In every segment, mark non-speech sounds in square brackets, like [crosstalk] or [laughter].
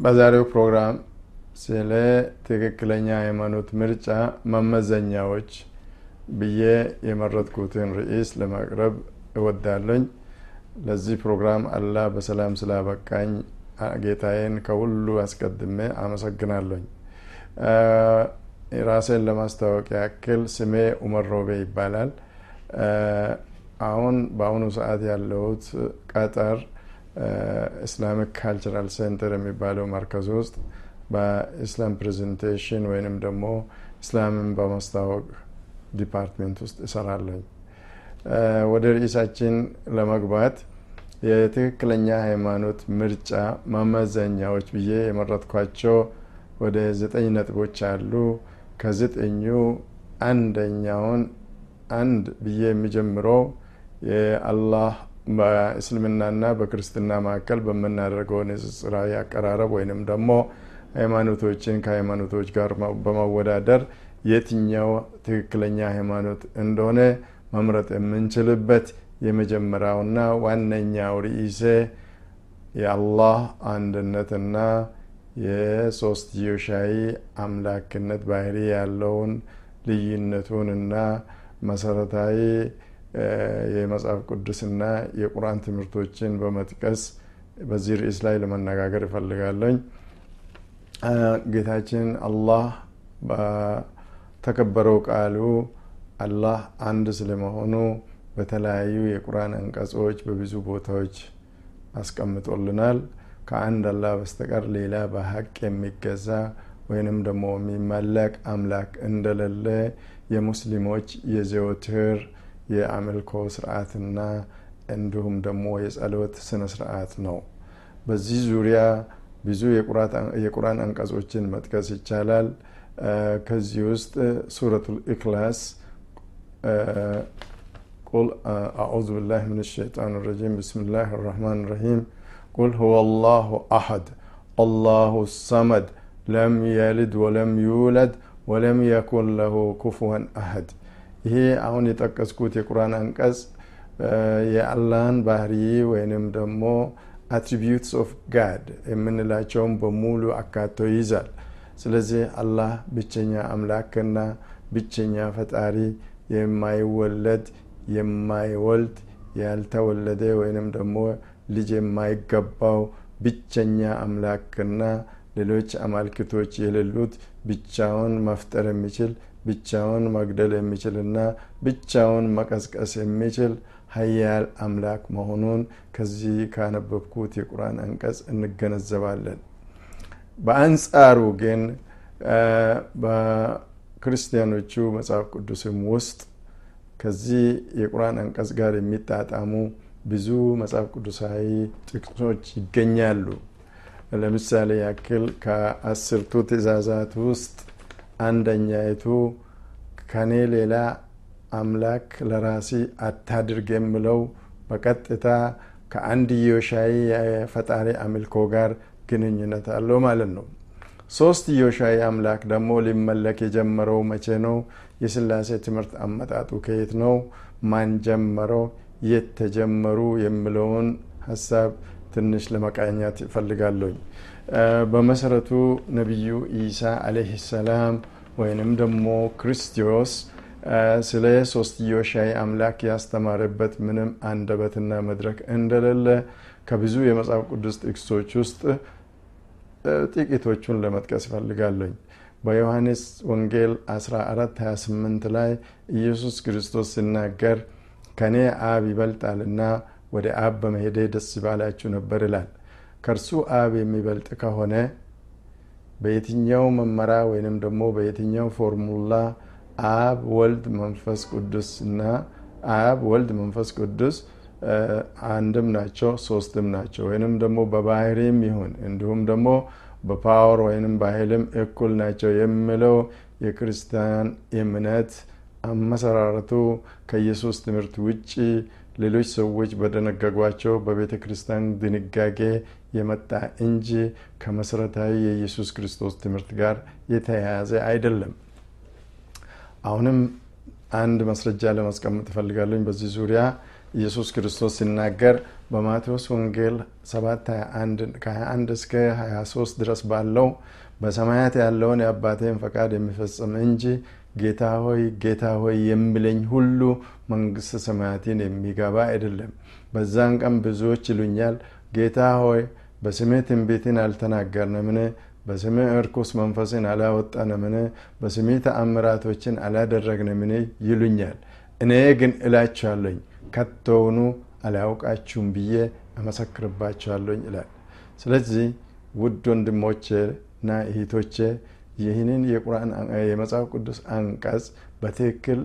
በዛሬው ፕሮግራም ስለ ትክክለኛ ሃይማኖት ምርጫ መመዘኛዎች ብዬ የመረጥኩትን ርዕስ ለማቅረብ እወዳለኝ። ለዚህ ፕሮግራም አላህ በሰላም ስላበቃኝ ጌታዬን ከሁሉ አስቀድሜ አመሰግናለኝ። ራሴን ለማስታወቅ ያክል ስሜ ኡመር ሮቤ ይባላል። አሁን በአሁኑ ሰዓት ያለሁት ቀጠር Islamic Cultural Center የሚባለው مركز ውስጥ በ Islam presentation ወይንም ደግሞ እስላምን በማስታወቅ department ውስጥ እሰራለኝ። ወደ ርዕሳችን ለመግባት የትክክለኛ ሃይማኖት ምርጫ መመዘኛዎች ብዬ የመረጥኳቸው ወደ ዘጠኝ ነጥቦች አሉ። ከዘጠኙ አንደኛውን አንድ ብዬ የሚጀምረው የአላህ በእስልምናና በክርስትና መካከል በምናደርገው ንጽጽራዊ አቀራረብ ወይንም ደግሞ ሃይማኖቶችን ከሃይማኖቶች ጋር በማወዳደር የትኛው ትክክለኛ ሃይማኖት እንደሆነ መምረጥ የምንችልበት የመጀመሪያውና ዋነኛው ርዕሴ የአላህ አንድነትና የሶስትዮሻዊ አምላክነት ባህሪ ያለውን ልዩነቱንና መሰረታዊ የመጽሐፍ ቅዱስና የቁርአን ትምህርቶችን በመጥቀስ በዚህ ርዕስ ላይ ለመነጋገር እፈልጋለኝ። ጌታችን አላህ በተከበረው ቃሉ አላህ አንድ ስለመሆኑ በተለያዩ የቁርአን አንቀጾች በብዙ ቦታዎች አስቀምጦልናል። ከአንድ አላህ በስተቀር ሌላ በሀቅ የሚገዛ ወይንም ደግሞ የሚመለክ አምላክ እንደሌለ የሙስሊሞች የዘወትር የአምልኮ ስርዓትና እንዲሁም ደግሞ የጸሎት ስነ ስርዓት ነው። በዚህ ዙሪያ ብዙ የቁርአን አንቀጾችን መጥቀስ ይቻላል። ከዚህ ውስጥ ሱረቱል ኢክላስ ቁል አዑዙ ቢላሂ ሚነ ሸይጣን ረጂም ብስሚላህ ራህማን ረሂም ቁል ሁወ አላሁ አሐድ አላሁ ሰመድ ለም የልድ ወለም ዩውለድ ወለም የኩን ለሁ ኩፍወን አሐድ ይሄ አሁን የጠቀስኩት የቁርአን አንቀጽ የአላህን ባህሪ ወይንም ደግሞ attributes of God የምንላቸውን በሙሉ አካቶ ይይዛል። ስለዚህ አላህ ብቸኛ አምላክና ብቸኛ ፈጣሪ የማይወለድ የማይወልድ ያልተወለደ ወይንም ደግሞ ልጅ የማይገባው ብቸኛ አምላክና ሌሎች አማልክቶች የሌሉት ብቻውን መፍጠር የሚችል ብቻውን መግደል የሚችልና ብቻውን መቀስቀስ የሚችል ሀያል አምላክ መሆኑን ከዚህ ካነበብኩት የቁርአን አንቀጽ እንገነዘባለን። በአንጻሩ ግን በክርስቲያኖቹ መጽሐፍ ቅዱስም ውስጥ ከዚህ የቁርአን አንቀጽ ጋር የሚጣጣሙ ብዙ መጽሐፍ ቅዱሳዊ ጥቅሶች ይገኛሉ። ለምሳሌ ያክል ከአስርቱ ትእዛዛት ውስጥ አንደኛይቱ ከኔ ሌላ አምላክ ለራሲ አታድርግ የሚለው በቀጥታ ከአንድዮሻዊ የፈጣሪ አምልኮ ጋር ግንኙነት አለው ማለት ነው። ሶስትዮሻዊ አምላክ ደግሞ ሊመለክ የጀመረው መቼ ነው? የስላሴ ትምህርት አመጣጡ ከየት ነው? ማን ጀመረው? የት ተጀመሩ? የሚለውን ሀሳብ ትንሽ ለመቃኘት ይፈልጋለኝ። በመሰረቱ ነቢዩ ኢሳ አለይህ ሰላም ወይንም ደግሞ ክርስቶስ ስለ ሶስትዮሻዊ አምላክ ያስተማረበት ምንም አንደበትና መድረክ እንደሌለ ከብዙ የመጽሐፍ ቅዱስ ጥቅሶች ውስጥ ጥቂቶቹን ለመጥቀስ ይፈልጋለኝ። በዮሐንስ ወንጌል 1428 ላይ ኢየሱስ ክርስቶስ ሲናገር ከኔ አብ ይበልጣልና ወደ አብ በመሄዴ ደስ ባላችሁ ነበር ይላል። ከእርሱ አብ የሚበልጥ ከሆነ በየትኛው መመሪያ ወይንም ደግሞ በየትኛው ፎርሙላ አብ ወልድ መንፈስ ቅዱስ እና አብ ወልድ መንፈስ ቅዱስ አንድም ናቸው ሶስትም ናቸው ወይንም ደግሞ በባህሪም ይሁን እንዲሁም ደግሞ በፓወር ወይንም በኃይልም እኩል ናቸው የሚለው የክርስቲያን እምነት አመሰራረቱ ከኢየሱስ ትምህርት ውጭ ሌሎች ሰዎች በደነገጓቸው በቤተ ክርስቲያን ድንጋጌ የመጣ እንጂ ከመሰረታዊ የኢየሱስ ክርስቶስ ትምህርት ጋር የተያያዘ አይደለም። አሁንም አንድ ማስረጃ ለማስቀመጥ እፈልጋለሁ በዚህ ዙሪያ ኢየሱስ ክርስቶስ ሲናገር በማቴዎስ ወንጌል 7 ከ21 እስከ 23 ድረስ ባለው በሰማያት ያለውን የአባቴን ፈቃድ የሚፈጽም እንጂ ጌታ ሆይ ጌታ ሆይ የሚለኝ ሁሉ መንግስተ ሰማያትን የሚገባ አይደለም። በዛን ቀን ብዙዎች ይሉኛል፣ ጌታ ሆይ በስምህ ትንቢትን አልተናገርንምን? በስምህ እርኩስ መንፈስን አላወጣንምን? በስምህ ተአምራቶችን አላደረግንምን? ይሉኛል። እኔ ግን እላችኋለኝ ከቶውኑ አላውቃችሁም ብዬ እመሰክርባችኋለኝ ይላል። ስለዚህ ውድ ወንድሞቼ እና እህቶቼ ይህንን የቁርአን የመጽሐፍ ቅዱስ አንቀጽ በትክክል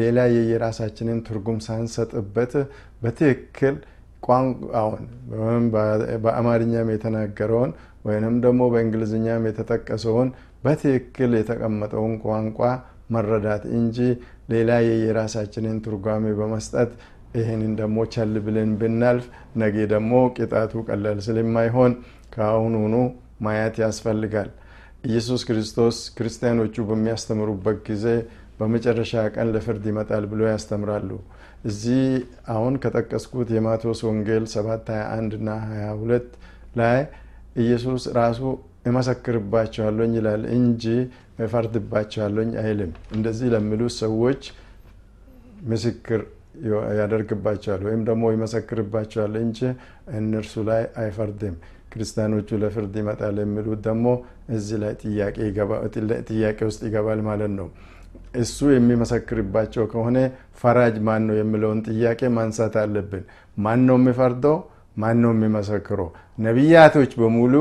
ሌላ የየራሳችንን ትርጉም ሳንሰጥበት በትክክል ቋንቋውን በአማርኛም የተናገረውን ወይንም ደግሞ በእንግሊዝኛም የተጠቀሰውን በትክክል የተቀመጠውን ቋንቋ መረዳት እንጂ ሌላ የየራሳችንን ትርጓሜ በመስጠት ይህንን ደግሞ ቸል ብለን ብናልፍ ነገ ደግሞ ቅጣቱ ቀላል ስለማይሆን ከአሁኑኑ ማየት ያስፈልጋል። ኢየሱስ ክርስቶስ ክርስቲያኖቹ በሚያስተምሩበት ጊዜ በመጨረሻ ቀን ለፍርድ ይመጣል ብሎ ያስተምራሉ። እዚህ አሁን ከጠቀስኩት የማቴዎስ ወንጌል 7 21 እና 22 ላይ ኢየሱስ ራሱ እመሰክርባቸዋለኝ ይላል እንጂ እፈርድባቸዋለኝ አይልም። እንደዚህ ለሚሉት ሰዎች ምስክር ያደርግባቸዋል ወይም ደግሞ ይመሰክርባቸዋል እንጂ እነርሱ ላይ አይፈርድም። ክርስቲያኖቹ ለፍርድ ይመጣል የሚሉት ደግሞ እዚህ ላይ ጥያቄ ውስጥ ይገባል ማለት ነው። እሱ የሚመሰክርባቸው ከሆነ ፈራጅ ማን ነው የሚለውን ጥያቄ ማንሳት አለብን። ማን ነው የሚፈርደው? ማን ነው የሚመሰክረው? ነቢያቶች በሙሉ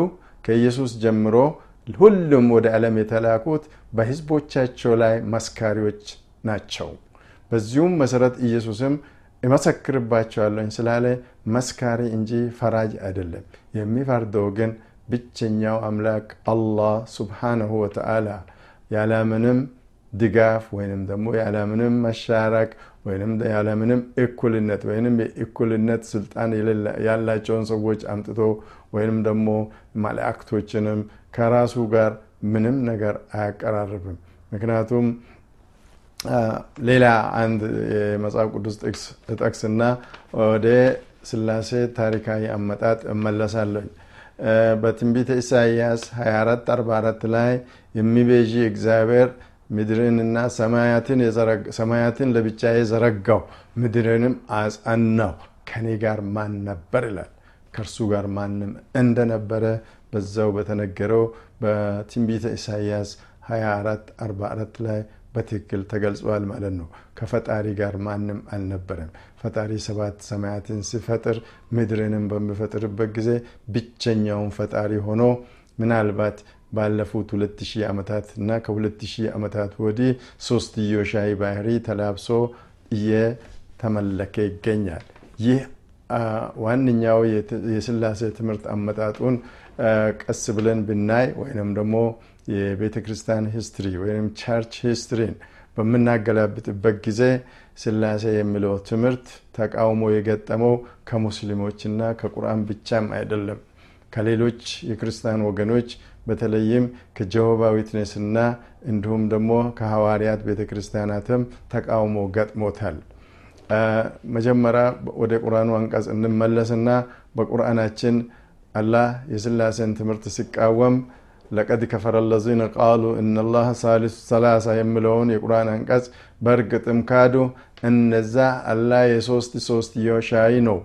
ከኢየሱስ ጀምሮ ሁሉም ወደ ዓለም የተላኩት በሕዝቦቻቸው ላይ መስካሪዎች ናቸው። በዚሁም መሰረት ኢየሱስም እመሰክርባቸዋለኝ ስላለ መስካሪ እንጂ ፈራጅ አይደለም። የሚፈርደው ግን ብቸኛው አምላክ አላህ ሱብሓነሁ ወተዓላ ያለምንም ድጋፍ ወይንም ደግሞ ያለምንም መሻረክ ወይም ያለምንም እኩልነት ወይም የእኩልነት ስልጣን ያላቸውን ሰዎች አምጥቶ ወይም ደግሞ መላእክቶችንም ከራሱ ጋር ምንም ነገር አያቀራርብም። ምክንያቱም ሌላ አንድ የመጽሐፍ ቅዱስ ጥቅስ እጠቅስና ወደ ስላሴ ታሪካዊ አመጣጥ እመለሳለኝ። በትንቢተ ኢሳይያስ 24 44 ላይ የሚቤዥ እግዚአብሔር ምድርንና ሰማያትን ለብቻ የዘረጋው ምድርንም አጸናው ከኔ ጋር ማን ነበር ይላል። ከእርሱ ጋር ማንም እንደነበረ በዛው በተነገረው በትንቢተ ኢሳይያስ 24 44 ላይ በትክክል ተገልጿል ማለት ነው። ከፈጣሪ ጋር ማንም አልነበረም። ፈጣሪ ሰባት ሰማያትን ሲፈጥር ምድርንም በሚፈጥርበት ጊዜ ብቸኛውን ፈጣሪ ሆኖ ምናልባት ባለፉት ሁለት ሺህ ዓመታት እና ከሁለት ሺህ ዓመታት ወዲህ ሶስትዮሻዊ ባህሪ ተላብሶ እየተመለከ ይገኛል። ይህ ዋነኛው የስላሴ ትምህርት አመጣጡን ቀስ ብለን ብናይ ወይም ደግሞ የቤተ ክርስቲያን history ወይም church history ን በምናገላብጥበት ጊዜ ስላሴ የሚለው ትምህርት ተቃውሞ የገጠመው ከሙስሊሞችና ከቁርአን ብቻም አይደለም። ከሌሎች የክርስቲያን ወገኖች በተለይም ከ Jehovah Witness ና እንዲሁም ደግሞ ከሐዋርያት ቤተ ክርስቲያናትም ተቃውሞ ገጥሞታል። መጀመሪያ ወደ ቁርአኑ አንቀጽ እንመለስና በቁርአናችን አላህ የስላሴን ትምህርት ሲቃወም ለቀድ ከፈረ ለዚነ ቃሉ እነላህ ሳሊሱ ሰላሳ የሚለውን የቁርአን አንቀጽ በእርግጥም ካዱ እነዛ አላህ የሶስት ሶስትዮሻዊ ነው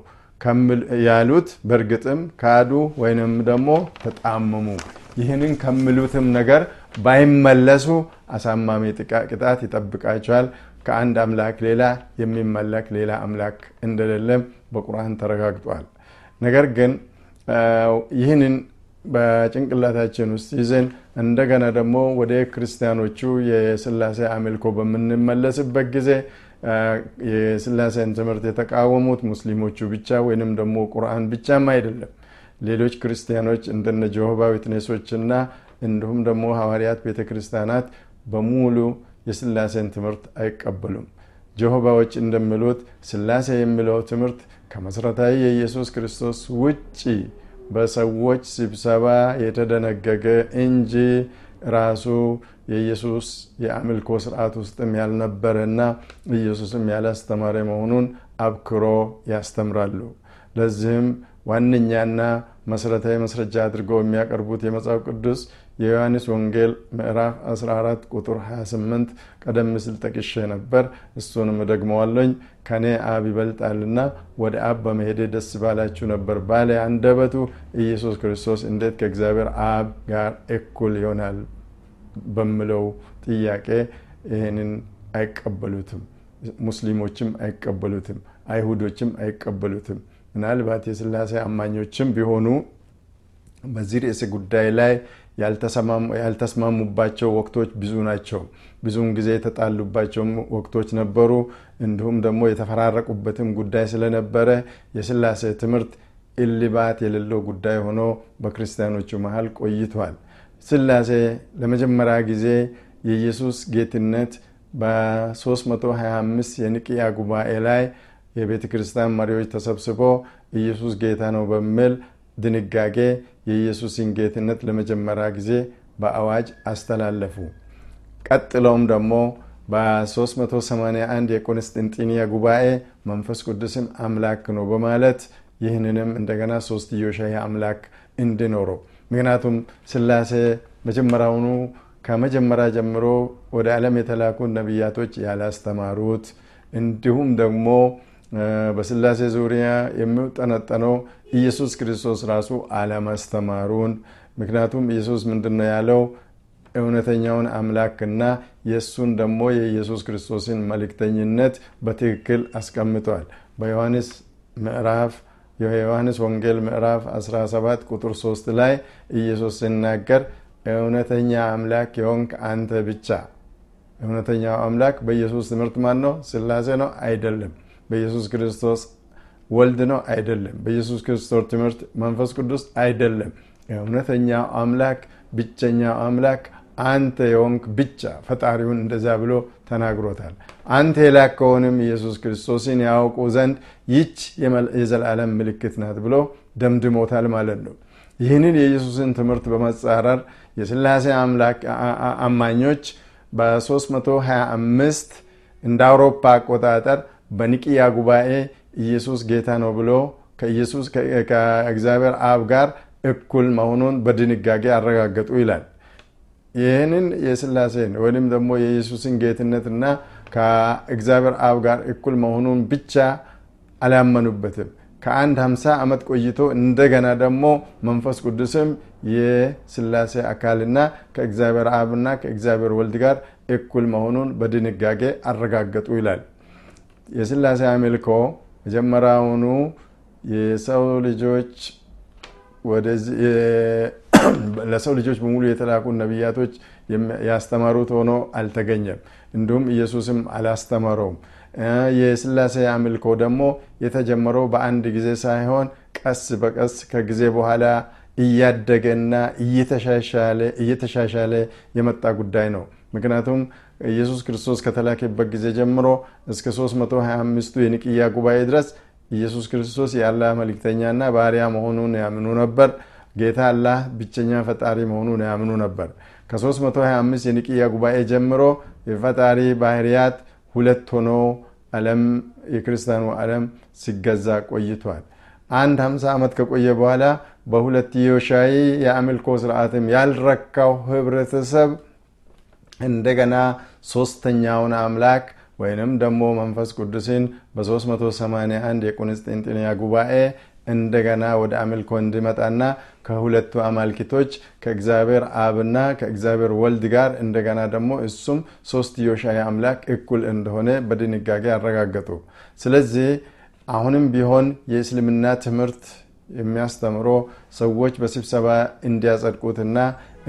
ያሉት በእርግጥም ካዱ ወይንም ደግሞ ተጣመሙ። ይህንን ከሚሉትም ነገር ባይመለሱ አሳማሚ ቅጣት ይጠብቃቸዋል። ከአንድ አምላክ ሌላ የሚመለክ ሌላ አምላክ እንደሌለም በቁርአን ተረጋግጧል። ነገር ግን ይህንን በጭንቅላታችን ውስጥ ይዘን እንደገና ደግሞ ወደ ክርስቲያኖቹ የስላሴ አምልኮ በምንመለስበት ጊዜ የስላሴን ትምህርት የተቃወሙት ሙስሊሞቹ ብቻ ወይንም ደግሞ ቁርአን ብቻም አይደለም። ሌሎች ክርስቲያኖች እንደነ ጆሆባ ዊትኔሶችና እንዲሁም ደግሞ ሐዋርያት ቤተ ክርስቲያናት በሙሉ የስላሴን ትምህርት አይቀበሉም። ጀሆባዎች እንደሚሉት ስላሴ የሚለው ትምህርት ከመሠረታዊ የኢየሱስ ክርስቶስ ውጪ በሰዎች ስብሰባ የተደነገገ እንጂ ራሱ የኢየሱስ የአምልኮ ስርዓት ውስጥም ያልነበረና ኢየሱስም ያላስተማረ መሆኑን አብክሮ ያስተምራሉ። ለዚህም ዋነኛና መሰረታዊ መስረጃ አድርገው የሚያቀርቡት የመጽሐፍ ቅዱስ የዮሐንስ ወንጌል ምዕራፍ 14 ቁጥር 28 ቀደም ሲል ጠቅሼ ነበር። እሱንም ደግመዋለኝ። ከኔ አብ ይበልጣልና ወደ አብ በመሄዴ ደስ ባላችሁ ነበር ባለ አንደበቱ ኢየሱስ ክርስቶስ እንዴት ከእግዚአብሔር አብ ጋር እኩል ይሆናል በምለው ጥያቄ ይህንን አይቀበሉትም። ሙስሊሞችም አይቀበሉትም። አይሁዶችም አይቀበሉትም። ምናልባት የስላሴ አማኞችም ቢሆኑ በዚህ ርዕስ ጉዳይ ላይ ያልተስማሙባቸው ወቅቶች ብዙ ናቸው። ብዙውን ጊዜ የተጣሉባቸውም ወቅቶች ነበሩ። እንዲሁም ደግሞ የተፈራረቁበትም ጉዳይ ስለነበረ የስላሴ ትምህርት እልባት የሌለው ጉዳይ ሆኖ በክርስቲያኖቹ መሀል ቆይቷል። ስላሴ ለመጀመሪያ ጊዜ የኢየሱስ ጌትነት በ325 የኒቅያ ጉባኤ ላይ የቤተ ክርስቲያን መሪዎች ተሰብስቦ ኢየሱስ ጌታ ነው በሚል ድንጋጌ የኢየሱስን ጌትነት ለመጀመሪያ ጊዜ በአዋጅ አስተላለፉ። ቀጥለውም ደግሞ በ381 የቆንስጥንጢንያ ጉባኤ መንፈስ ቅዱስን አምላክ ነው በማለት ይህንንም እንደገና ሶስትዮሽ አምላክ እንዲኖረው ምክንያቱም ስላሴ መጀመሪያውኑ ከመጀመሪያ ጀምሮ ወደ ዓለም የተላኩ ነቢያቶች ያላስተማሩት እንዲሁም ደግሞ በስላሴ ዙሪያ የሚጠነጠነው ኢየሱስ ክርስቶስ ራሱ አለማስተማሩን። ምክንያቱም ኢየሱስ ምንድን ነው ያለው? እውነተኛውን አምላክና የእሱን ደግሞ የኢየሱስ ክርስቶስን መልእክተኝነት በትክክል አስቀምጧል። በዮሐንስ ምዕራፍ የዮሐንስ ወንጌል ምዕራፍ 17 ቁጥር 3 ላይ ኢየሱስ ሲናገር እውነተኛ አምላክ የሆንክ አንተ ብቻ። እውነተኛው አምላክ በኢየሱስ ትምህርት ማን ነው? ስላሴ ነው? አይደለም በኢየሱስ ክርስቶስ ወልድ ነው? አይደለም። በኢየሱስ ክርስቶስ ትምህርት መንፈስ ቅዱስ አይደለም። እውነተኛው አምላክ ብቸኛው አምላክ አንተ የሆንክ ብቻ ፈጣሪውን እንደዛ ብሎ ተናግሮታል። አንተ የላከውንም ኢየሱስ ክርስቶስን ያውቁ ዘንድ ይች የዘላለም ምልክት ናት ብሎ ደምድሞታል ማለት ነው። ይህንን የኢየሱስን ትምህርት በመጻረር የስላሴ አምላክ አማኞች በ325 እንደ አውሮፓ አቆጣጠር በኒቅያ ጉባኤ ኢየሱስ ጌታ ነው ብሎ ከኢየሱስ ከእግዚአብሔር አብ ጋር እኩል መሆኑን በድንጋጌ አረጋገጡ ይላል። ይህንን የስላሴን ወይም ደግሞ የኢየሱስን ጌትነትና ከእግዚአብሔር አብ ጋር እኩል መሆኑን ብቻ አላመኑበትም። ከአንድ ሀምሳ ዓመት ቆይቶ እንደገና ደግሞ መንፈስ ቅዱስም የስላሴ አካልና ከእግዚአብሔር አብና ከእግዚአብሔር ወልድ ጋር እኩል መሆኑን በድንጋጌ አረጋገጡ ይላል የስላሴ አምልኮ መጀመሪያውኑ የሰው ልጆች [clears throat] ለሰው ልጆች በሙሉ የተላኩ ነቢያቶች ያስተማሩት ሆኖ አልተገኘም። እንዲሁም ኢየሱስም አላስተማረውም። የስላሴ አምልኮ ደግሞ የተጀመረው በአንድ ጊዜ ሳይሆን ቀስ በቀስ ከጊዜ በኋላ እያደገና እየተሻሻለ የመጣ ጉዳይ ነው። ምክንያቱም ኢየሱስ ክርስቶስ ከተላከበት ጊዜ ጀምሮ እስከ 325ቱ የንቅያ ጉባኤ ድረስ ኢየሱስ ክርስቶስ የአላህ መልክተኛና ባሪያ መሆኑን ያምኑ ነበር። ጌታ አላህ ብቸኛ ፈጣሪ መሆኑን ያምኑ ነበር። ከ325 የንቅያ ጉባኤ ጀምሮ የፈጣሪ ባህርያት ሁለት ሆኖ አለም የክርስቲያኑ አለም ሲገዛ ቆይቷል። አንድ 50 ዓመት ከቆየ በኋላ በሁለትዮሻዊ የአምልኮ ስርዓትም ያልረካው ህብረተሰብ እንደገና ሶስተኛውን አምላክ ወይንም ደግሞ መንፈስ ቅዱስን በ381 የቁንስጥንጥንያ ጉባኤ እንደገና ወደ አምልኮ እንዲመጣና ከሁለቱ አማልኪቶች ከእግዚአብሔር አብና ከእግዚአብሔር ወልድ ጋር እንደገና ደግሞ እሱም ሶስትዮሻዊ አምላክ እኩል እንደሆነ በድንጋጌ አረጋገጡ። ስለዚህ አሁንም ቢሆን የእስልምና ትምህርት የሚያስተምሮ ሰዎች በስብሰባ እንዲያጸድቁትና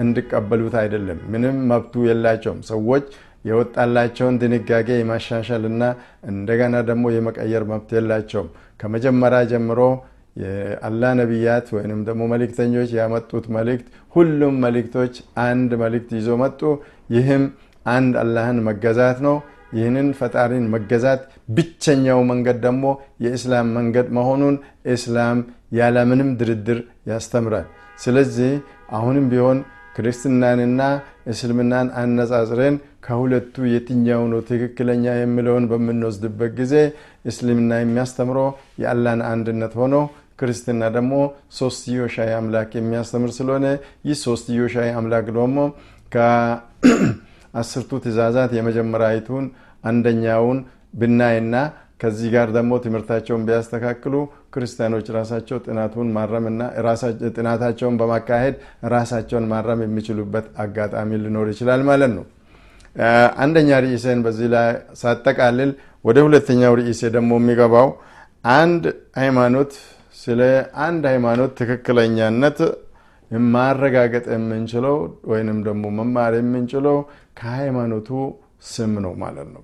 እንዲቀበሉት አይደለም። ምንም መብቱ የላቸውም። ሰዎች የወጣላቸውን ድንጋጌ የማሻሻልና እንደገና ደግሞ የመቀየር መብት የላቸውም። ከመጀመሪያ ጀምሮ የአላህ ነቢያት ወይንም ደግሞ መልእክተኞች ያመጡት መልእክት ሁሉም መልእክቶች አንድ መልእክት ይዞ መጡ። ይህም አንድ አላህን መገዛት ነው። ይህንን ፈጣሪን መገዛት ብቸኛው መንገድ ደግሞ የእስላም መንገድ መሆኑን እስላም ያለምንም ድርድር ያስተምራል። ስለዚህ አሁንም ቢሆን ክርስትናንና እስልምናን አነጻጽረን ከሁለቱ የትኛው ነው ትክክለኛ የሚለውን በምንወስድበት ጊዜ እስልምና የሚያስተምረው የአላህን አንድነት ሆኖ ክርስትና ደግሞ ሶስትዮሻዊ አምላክ የሚያስተምር ስለሆነ ይህ ሶስትዮሻዊ አምላክ ደግሞ ከአስርቱ ትእዛዛት የመጀመሪያዊቱን አንደኛውን ብናይና ከዚህ ጋር ደግሞ ትምህርታቸውን ቢያስተካክሉ ክርስቲያኖች ራሳቸው ጥናቱን ማረምና ጥናታቸውን በማካሄድ ራሳቸውን ማረም የሚችሉበት አጋጣሚ ሊኖር ይችላል ማለት ነው። አንደኛ ርዕሴን በዚህ ላይ ሳጠቃልል ወደ ሁለተኛው ርዕሴ ደግሞ የሚገባው አንድ ሃይማኖት ስለ አንድ ሃይማኖት ትክክለኛነት ማረጋገጥ የምንችለው ወይንም ደግሞ መማር የምንችለው ከሃይማኖቱ ስም ነው ማለት ነው።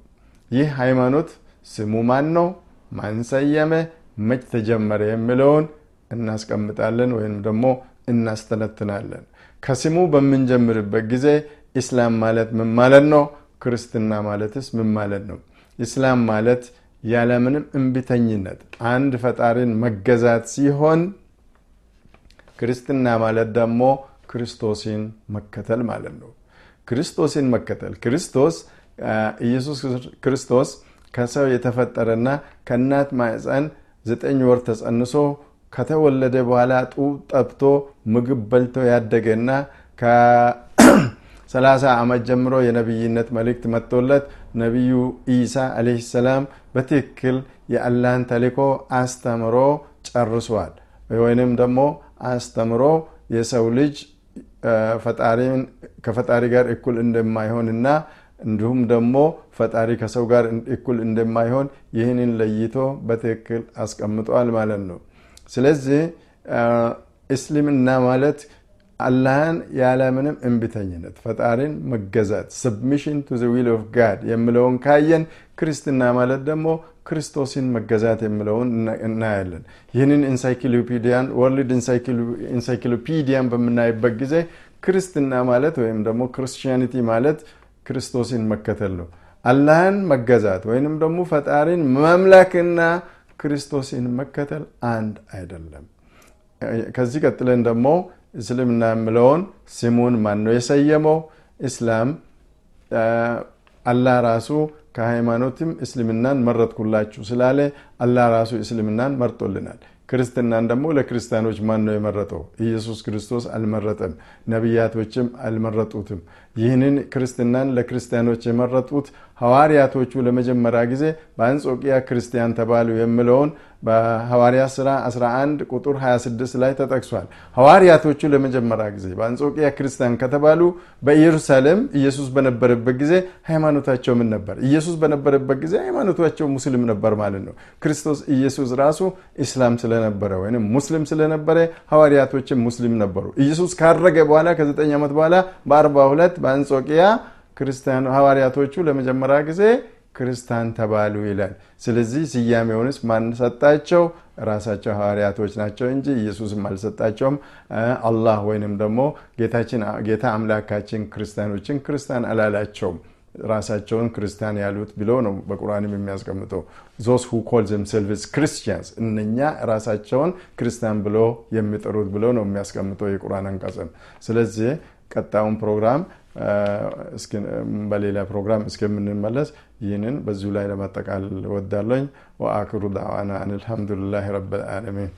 ይህ ሃይማኖት ስሙ ማን ነው? ማን ሰየመ መች ተጀመረ የሚለውን እናስቀምጣለን ወይም ደግሞ እናስተነትናለን። ከስሙ በምንጀምርበት ጊዜ ኢስላም ማለት ምን ማለት ነው? ክርስትና ማለትስ ምን ማለት ነው? ኢስላም ማለት ያለምንም እንቢተኝነት አንድ ፈጣሪን መገዛት ሲሆን ክርስትና ማለት ደግሞ ክርስቶስን መከተል ማለት ነው። ክርስቶስን መከተል ክርስቶስ ኢየሱስ ክርስቶስ ከሰው የተፈጠረና ከእናት ማዕፀን ዘጠኝ ወር ተጸንሶ ከተወለደ በኋላ ጡብ ጠብቶ ምግብ በልቶ ያደገና ከ30 ዓመት ጀምሮ የነቢይነት መልእክት መጥቶለት ነቢዩ ኢሳ አለህ ሰላም በትክክል የአላህን ተልኮ አስተምሮ ጨርሷል። ወይንም ደግሞ አስተምሮ የሰው ልጅ ከፈጣሪ ጋር እኩል እንደማይሆንና እንዲሁም ደግሞ ፈጣሪ ከሰው ጋር እኩል እንደማይሆን ይህንን ለይቶ በትክክል አስቀምጧል ማለት ነው። ስለዚህ እስልምና ማለት አላህን ያለምንም እንቢተኝነት ፈጣሪን መገዛት submission to will of God የሚለውን ካየን ክርስትና ማለት ደግሞ ክርስቶስን መገዛት የሚለውን እናያለን። ይህንን encyclopedia ን world encyclopedia ን በምናይበት ጊዜ ክርስትና ማለት ወይም ደግሞ Christianity ማለት ክርስቶስን መከተል ነው። አላህን መገዛት ወይንም ደግሞ ፈጣሪን መምለክና ክርስቶስን መከተል አንድ አይደለም። ከዚህ ቀጥለን ደግሞ እስልምና የምለውን ስሙን ማን ነው የሰየመው? እስላም አላህ ራሱ ከሃይማኖትም እስልምናን መረጥኩላችሁ ስላለ አላህ ራሱ እስልምናን መርጦልናል ክርስትናን ደግሞ ለክርስቲያኖች ማን ነው የመረጠው? ኢየሱስ ክርስቶስ አልመረጠም ነቢያቶችም አልመረጡትም። ይህንን ክርስትናን ለክርስቲያኖች የመረጡት ሐዋርያቶቹ ለመጀመሪያ ጊዜ በአንጾቂያ ክርስቲያን ተባሉ የሚለውን በሐዋርያ ስራ 11 ቁጥር 26 ላይ ተጠቅሷል። ሐዋርያቶቹ ለመጀመሪያ ጊዜ በአንጾቂያ ክርስቲያን ከተባሉ በኢየሩሳሌም ኢየሱስ በነበረበት ጊዜ ሃይማኖታቸው ምን ነበር? ኢየሱስ በነበረበት ጊዜ ሃይማኖታቸው ሙስሊም ነበር ማለት ነው። ክርስቶስ ኢየሱስ ራሱ ኢስላም ስለነበረ ወይም ሙስሊም ስለነበረ ሐዋርያቶችም ሙስሊም ነበሩ። ኢየሱስ ካረገ በኋላ ከ9 ዓመት በኋላ በ42 በአንጾቂያ ክርስቲያን ሐዋርያቶቹ ለመጀመሪያ ጊዜ ክርስቲያን ተባሉ ይላል። ስለዚህ ስያሜውንስ ማን ሰጣቸው? ራሳቸው ሐዋርያቶች ናቸው እንጂ ኢየሱስም አልሰጣቸውም። አላህ ወይንም ደግሞ ጌታ አምላካችን ክርስቲያኖችን ክርስቲያን አላላቸውም። ራሳቸውን ክርስቲያን ያሉት ብሎ ነው በቁርአንም የሚያስቀምጠው። those who call themselves Christians እነኛ ራሳቸውን ክርስቲያን ብሎ የሚጠሩት ብሎ ነው የሚያስቀምጠው የቁርአን አንቀጽም። ስለዚህ ቀጣዩን ፕሮግራም በሌላ ፕሮግራም እስከምንመለስ ይህንን በዚሁ ላይ ለማጠቃለል ወዳለኝ وآخر دعوانا أن الحمد لله رب العالمين